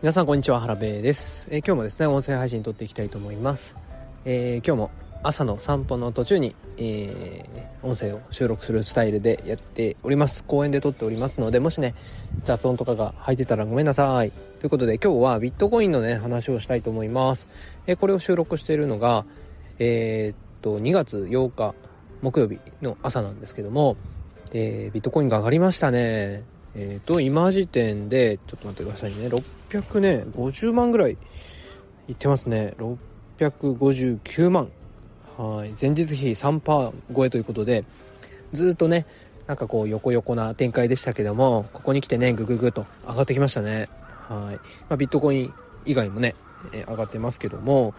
皆さんこんにちは原部です、えー、今日もですね音声配信撮っていきたいと思います、えー、今日も朝の散歩の途中に、えー、音声を収録するスタイルでやっております。公園で撮っておりますのでもしね雑音とかが入ってたらごめんなさい。ということで今日はビットコインのね話をしたいと思います、えこれを収録しているのがえっと2月8日木曜日の朝なんですけども、えビットコインが上がりましたね。えっ、と今時点でちょっと待ってくださいね600ね、50万ぐらいいってますね。659万。はい。前日比3%超えということで、ずっとね、なんかこう横横な展開でしたけども、ここに来てね、ぐぐぐと上がってきましたね。はい。まあ、ビットコイン以外もね、えー、上がってますけども、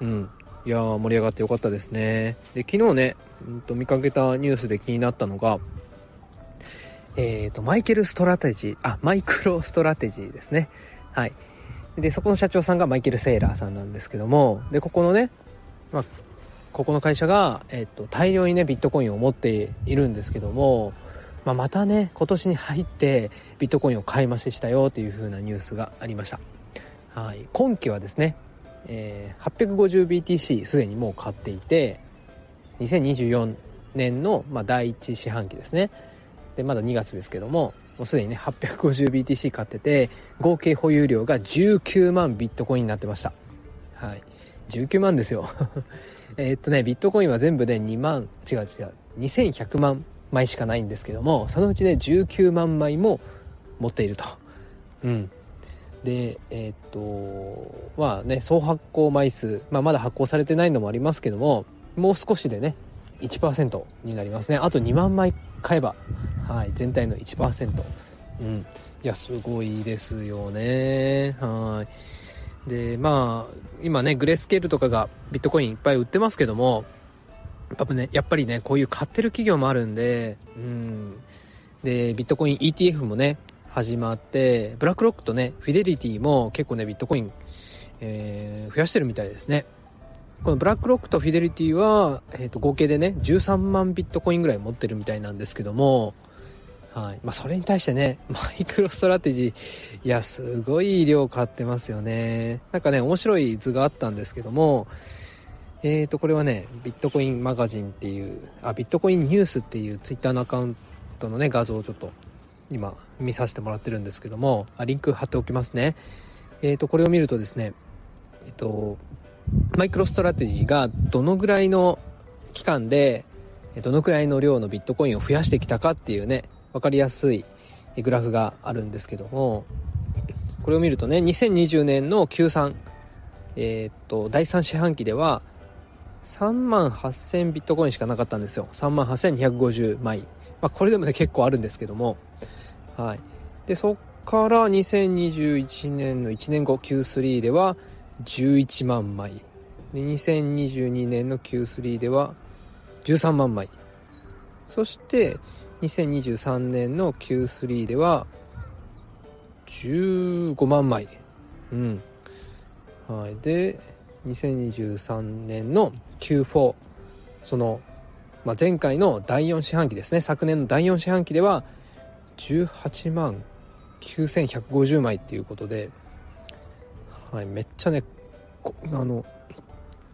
うん。いやー、盛り上がってよかったですね。で、昨日ね、うんと見かけたニュースで気になったのが、えっ、ー、と、マイケルストラテジー、あ、 MicroStrategy ですね。はい。で、そこの社長さんがマイケル・セーラーさんなんですけども、で、ここのね、まあ、ここの会社が、えっと、大量にね、ビットコインを持っているんですけども、まあ、またね、今年に入ってビットコインを買い増ししたよっていう風なニュースがありました。はい。今期はですね、えー、850BTC すでにもう買っていて、2024年の、まあ、第1四半期ですね。で、まだ2月ですけども、もうすでにね 850BTC 買ってて合計保有量が19万ビットコインになってました。はい。19万ですよ。えっとねビットコインは全部で2万違う違う2100万枚しかないんですけどもそのうちね19万枚も持っていると。うん。でえー、っとまあね総発行枚数、まあ、まだ発行されてないのもありますけどももう少しでね1%になりますね。あと2万枚買えばはい、全体の1%。うん。いや、すごいですよね。はい。で、まあ、今ね、グレースケールとかがビットコインいっぱい売ってますけども、やっぱね、やっぱりね、こういう買ってる企業もあるんで、うん。で、ビットコイン ETF もね、始まって、ブラックロックとね、フィデリティも結構ね、ビットコイン、えー、増やしてるみたいですね。このブラックロックとフィデリティは、えー、と合計でね13万ビットコインぐらい持ってるみたいなんですけどもはいまあ、それに対してね、マイクロストラテジー、いや、すごい量買ってますよね。なんかね、面白い図があったんですけども、えーと、これはね、ビットコインマガジンっていう、あ、ビットコインニュースっていうツイッターのアカウントのね、画像をちょっと今見させてもらってるんですけども、あリンク貼っておきますね。えーと、これを見るとですね、えっと、マイクロストラテジーがどのぐらいの期間で、どのくらいの量のビットコインを増やしてきたかっていうね、分かりやすいグラフがあるんですけどもこれを見るとね2020年の Q3 えー、っと第3四半期では3万8000ビットコインしかなかったんですよ。3万8250枚、まあ、これでもね結構あるんですけども。はい。でそっから2021年の1年後 Q3 では11万枚。で2022年の Q3 では13万枚。そして2023年の Q3 では15万枚。うん。はい。で、2023年の Q4、その、まあ、前回の第4四半期ですね。昨年の第4四半期では18万9150枚っていうことで、はい、めっちゃね、あの、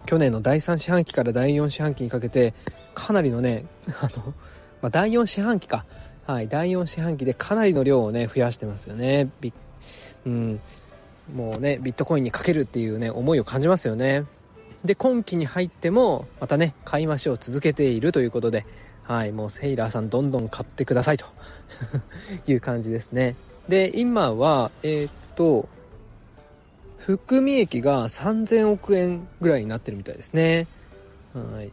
去年の第3四半期から第4四半期にかけて、かなりのね、あの、まあ、第4四半期か。はい、第4四半期でかなりの量をね、増やしてますよね。ビうん、もうね、ビットコインにかけるっていうね、思いを感じますよね。で、今期に入っても、またね、買い増しを続けているということで、はい、もうセイラーさんどんどん買ってくださいと いう感じですね。で、今は、えー、っと、含み益が3000億円ぐらいになってるみたいですね。はい。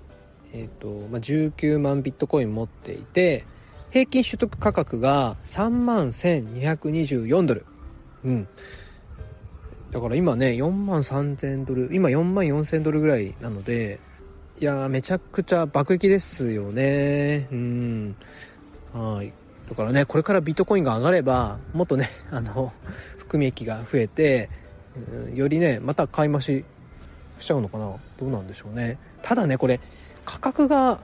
え、ー、と、まあ、19万ビットコイン持っていて、平均取得価格が3万1224ドル。うん。だから今ね、4万3000ドル、今4万4000ドルぐらいなので、いやめちゃくちゃ爆撃ですよね。うん。はい。だからね、これからビットコインが上がれば、もっとね、あの、含み益が増えて、うんよりね、また買い増ししちゃうのかなどうなんでしょうね。ただね、これ、価格が、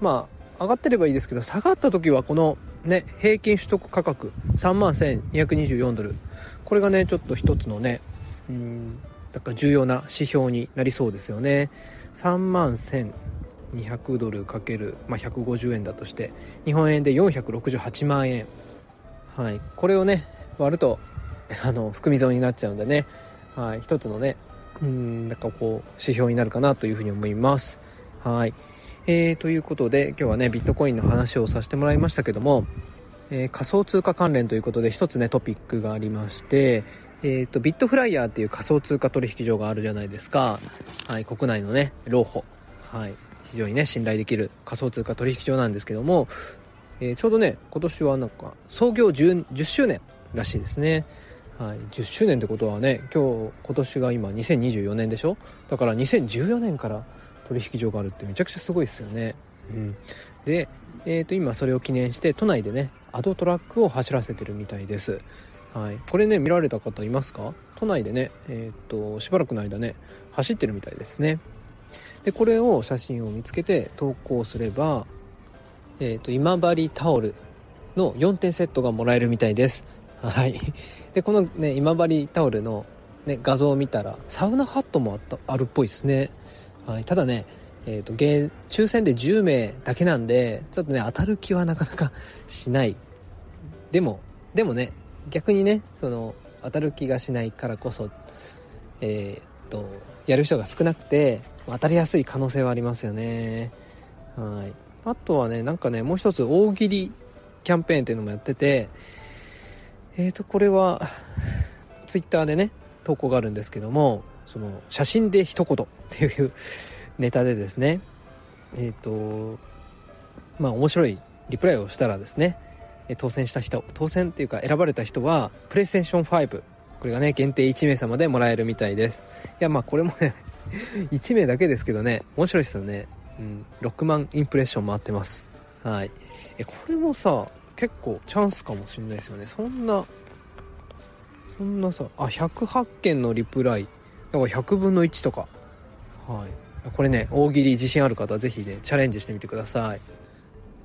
まあ、上がってればいいですけど、下がった時はこのね、平均取得価格3万1224ドル。これがねちょっと一つのねうんだから重要な指標になりそうですよね。3万1200ドルかける、まあ、150円だとして日本円で468万円はい。これをね割るとあの含み損になっちゃうんでね、はい、一つのねうんなんかこう指標になるかなというふうに思います。はい。えー、ということで今日はねビットコインの話をさせてもらいましたけども、えー、仮想通貨関連ということで一つねトピックがありましてえーと、ビットフライヤーっていう仮想通貨取引所があるじゃないですか、はい、国内のねローホ、はい、非常にね信頼できる仮想通貨取引所なんですけども、えー、ちょうどね今年はなんか創業 10, 10周年らしいですね。はい、10周年ってことはね今日今年が今2024年でしょ？だから2014年から取引所があるってめちゃくちゃすごいですよね、うん、で、えー、と今それを記念して都内でねアドトラックを走らせてるみたいです。はい、これね見られた方いますか？都内でね、えー、っとしばらくの間ね走ってるみたいですね。でこれを写真を見つけて投稿すれば、えー、っと今治タオルの4点セットがもらえるみたいです。はい。でこのね今治タオルの、ね、画像を見たらサウナハットもあったあるっぽいですね、はい、ただねえーと、と抽選で10名だけなんでちょっとね当たる気はなかなかしない。でもでもね逆にねその当たる気がしないからこそえー、っとやる人が少なくて当たりやすい可能性はありますよね。はい。あとはねなんかねもう一つ大喜利キャンペーンっていうのもやっててえー、とこれはツイッターでね投稿があるんですけどもその写真で一言っていうネタでですね。えっ、とまあ面白いリプライをしたらですね。当選した人当選っていうか選ばれた人はプレイステーション5これがね限定1名様でもらえるみたいです。いやまあこれもね 1名だけですけどね面白いですよね。うん6万インプレッション回ってます。はい。えこれもさ結構チャンスかもしんないですよね。そんなそんなさあ108件のリプライだから100分の1とか。はい。これね大喜利自信ある方は是非ねチャレンジしてみてください。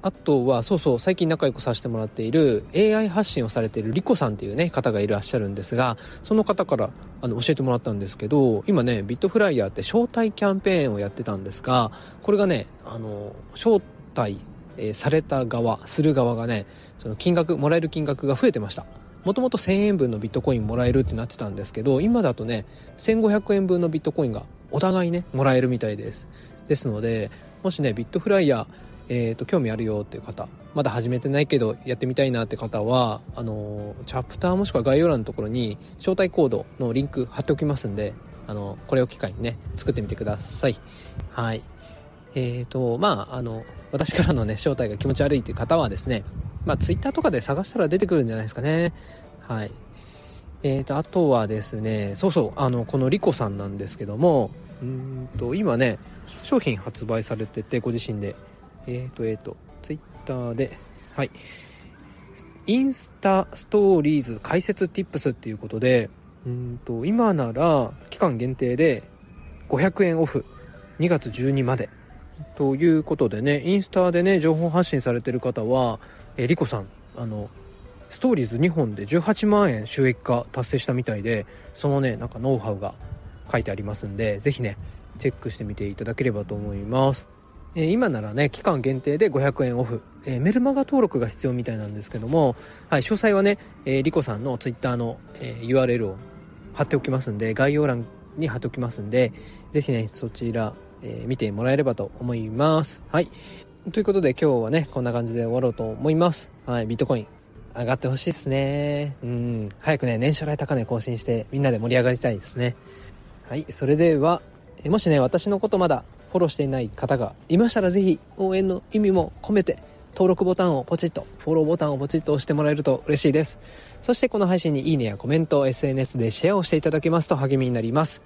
あとは、そうそう、最近仲良くさせてもらっている AI 発信をされているリコさんっていうね、方がいらっしゃるんですが、その方からあの教えてもらったんですけど、今ね、ビットフライヤーって招待キャンペーンをやってたんですが、これがね、あの、招待、えー、された側、する側がね、その金額、もらえる金額が増えてました。もともと1000円分のビットコインもらえるってなってたんですけど、今だとね、1500円分のビットコインがお互いね、もらえるみたいです。ですので、もしね、ビットフライヤー、えーと、興味あるよっていう方まだ始めてないけどやってみたいなって方はあのチャプターもしくは概要欄のところに招待コードのリンク貼っておきますんであのこれを機会にね作ってみてくださいはいえーとまああの私からのね招待が気持ち悪いっていう方はですねまあ Twitter とかで探したら出てくるんじゃないですかねはいえーとあとはですねそうそうあのこのリコさんなんですけどもうんと今ね商品発売されててご自身でえっ、ー、と、えっ、ー、と、ツイッターで、はい。インスタストーリーズ解説 tips っていうことで、うんと、今なら期間限定で500円オフ、2月12まで。ということでね、インスタでね、情報発信されてる方は、えリコさん、あの、ストーリーズ2本で18万円収益化達成したみたいで、そのね、なんかノウハウが書いてありますんで、ぜひね、チェックしてみていただければと思います。え今ならね、期間限定で500円オフ、えー、メルマガ登録が必要みたいなんですけども、はい、詳細はね、えー、リコさんの twitter の、え、URL を貼っておきますんで、概要欄に貼っておきますんで、ぜひね、そちら、え、見てもらえればと思います。はい。ということで今日はね、こんな感じで終わろうと思います。はい、ビットコイン上がってほしいですね。うん、早くね、年初来高値更新してみんなで盛り上がりたいですね。はい、それでは、もしね、私のことまだフォローしていない方がいましたらぜひ応援の意味も込めて登録ボタンをポチッと、フォローボタンをポチッと押してもらえると嬉しいです。そしてこの配信にいいねやコメント、SNS でシェアをしていただけますと励みになります。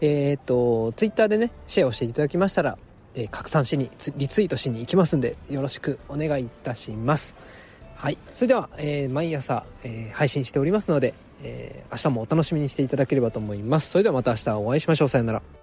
えー、っと、Twitter でね、シェアをしていただきましたら、えー、拡散しに、リツイートしに行きますんで、よろしくお願いいたします。はい。それでは、えー、毎朝、えー、配信しておりますので、え、明日もお楽しみにしていただければと思います。それではまた明日お会いしましょう。さよなら。